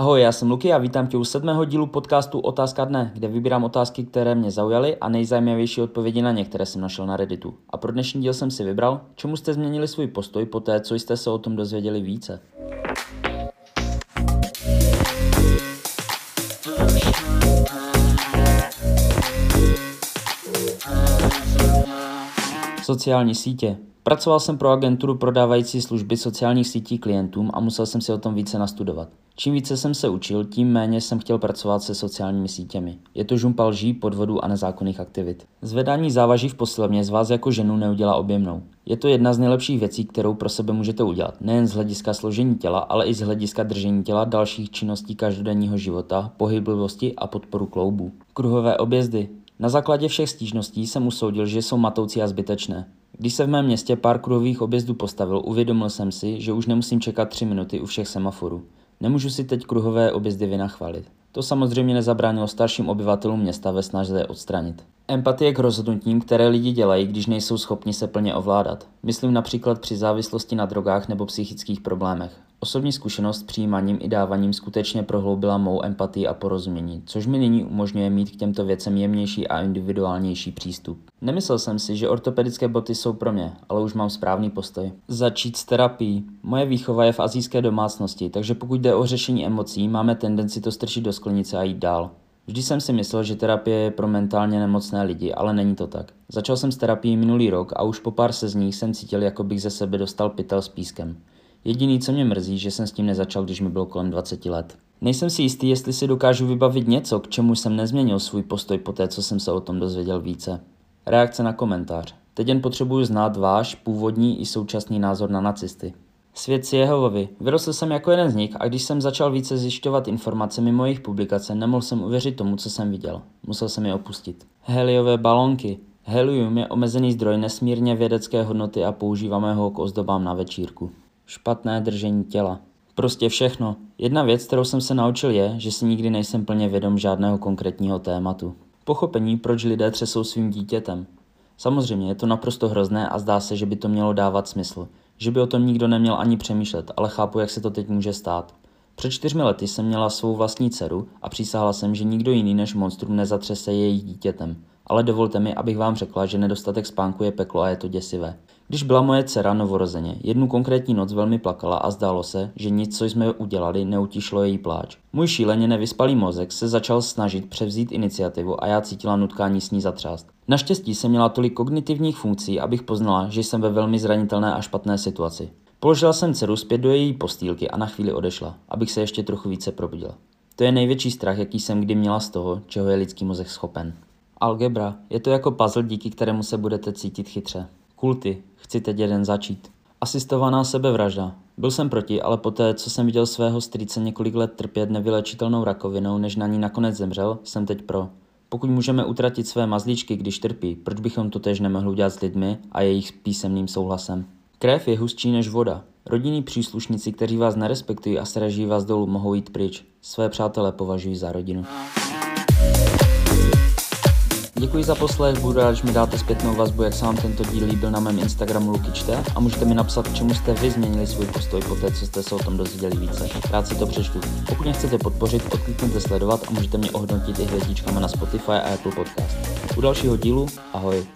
Ahoj, já jsem Luky a vítám tě u sedmého dílu podcastu Otázka dne, kde vybírám otázky, které mě zaujaly a nejzajímavější odpovědi na některé jsem našel na Redditu. A pro dnešní díl jsem si vybral, čemu jste změnili svůj postoj po té, co jste se o tom dozvěděli více. Sociální sítě. Pracoval jsem pro agenturu prodávající služby sociálních sítí klientům a musel jsem si o tom více nastudovat. Čím více jsem se učil, tím méně jsem chtěl pracovat se sociálními sítěmi. Je to žumpa lží, podvodů a nezákonných aktivit. Zvedání závaží v posilovně z vás jako ženu neudělá objemnou. Je to jedna z nejlepších věcí, kterou pro sebe můžete udělat. Nejen z hlediska složení těla, ale i z hlediska držení těla, dalších činností každodenního života, pohyblivosti a podporu kloubů. Kruhové objezdy. Na základě všech stížností jsem usoudil, že jsou matoucí a zbytečné. Když se v mém městě pár kruhových objezdů postavil, uvědomil jsem si, že už nemusím čekat tři minuty u všech semaforů. Nemůžu si teď kruhové objezdy vynachvalit. To samozřejmě nezabránilo starším obyvatelům města ve snaze je odstranit. Empatie k rozhodnutím, které lidi dělají, když nejsou schopni se plně ovládat. Myslím například při závislosti na drogách nebo psychických problémech. Osobní zkušenost přijímáním i dávaním skutečně prohloubila mou empatii a porozumění, což mi nyní umožňuje mít k těmto věcem jemnější a individuálnější přístup. Nemyslel jsem si, že ortopedické boty jsou pro mě, ale už mám správný postoj. Začít s terapií. Moje výchova je v azijské domácnosti, takže pokud jde o řešení emocí, máme tendenci to strčit do sklenice a jít dál. Vždy jsem si myslel, že terapie je pro mentálně nemocné lidi, ale není to tak. Začal jsem s terapií minulý rok a už po pár sezních jsem cítil, jako bych ze sebe dostal pytel s pískem. Jediný, co mě mrzí, že jsem s tím nezačal, když mi bylo kolem 20 let. Nejsem si jistý, jestli si dokážu vybavit něco, k čemu jsem nezměnil svůj postoj po té, co jsem se o tom dozvěděl více. Reakce na komentář. Teď jen potřebuju znát váš původní i současný názor na nacisty. Svět Jehovovi. Vyrostl jsem jako jeden z nich a když jsem začal více zjišťovat informace mimo jejich publikace, nemohl jsem uvěřit tomu, co jsem viděl. Musel jsem je opustit. Heliové balonky. Helium je omezený zdroj nesmírně vědecké hodnoty a používáme ho k ozdobám na večírku. Špatné držení těla. Prostě všechno. Jedna věc, kterou jsem se naučil je, že si nikdy nejsem plně vědom žádného konkrétního tématu. Pochopení, proč lidé třesou svým dítětem. Samozřejmě je to naprosto hrozné a zdá se, že by to mělo dávat smysl. Že by o tom nikdo neměl ani přemýšlet, ale chápu, jak se to teď může stát. Před čtyřmi lety jsem měla svou vlastní dceru a přísahala jsem, že nikdo jiný než monstrum nezatřese její dítětem. Ale dovolte mi, abych vám řekla, že nedostatek spánku je peklo a je to děsivé. Když byla moje dcera novorozeně, jednu konkrétní noc velmi plakala a zdálo se, že nic, co jsme udělali, neutišlo její pláč. Můj šíleně nevyspalý mozek se začal snažit převzít iniciativu a já cítila nutkání s ní zatřást. Naštěstí jsem měla tolik kognitivních funkcí, abych poznala, že jsem ve velmi zranitelné a špatné situaci. Položila jsem dceru zpět do její postýlky a na chvíli odešla, abych se ještě trochu více probudila. To je největší strach, jaký jsem kdy měla z toho, čeho je lidský mozek schopen. Algebra. Je to jako puzzle, díky kterému se budete cítit chytře. Kulty. Chci teď jeden začít. Asistovaná sebevražda. Byl jsem proti, ale poté, co jsem viděl svého strýce několik let trpět nevylečitelnou rakovinou, než na ní nakonec zemřel, jsem teď pro. Pokud můžeme utratit své mazlíčky, když trpí, proč bychom to tež nemohli udělat s lidmi a jejich písemným souhlasem? Krev je hustší než voda. Rodinní příslušníci, kteří vás nerespektují a sraží vás dolů, mohou jít pryč. Své přátelé považují za rodinu. Děkuji za poslech, budu rád, že mi dáte zpětnou vazbu, jak se vám tento díl líbil na mém Instagramu Lukyčte a můžete mi napsat, k čemu jste vy změnili svůj postoj po té, co jste se o tom dozvěděli více. Rád si to přečtu. Pokud mě chcete podpořit, odklikněte sledovat a můžete mě ohodnotit i hvězdičkami na Spotify a Apple Podcast. U dalšího dílu, ahoj.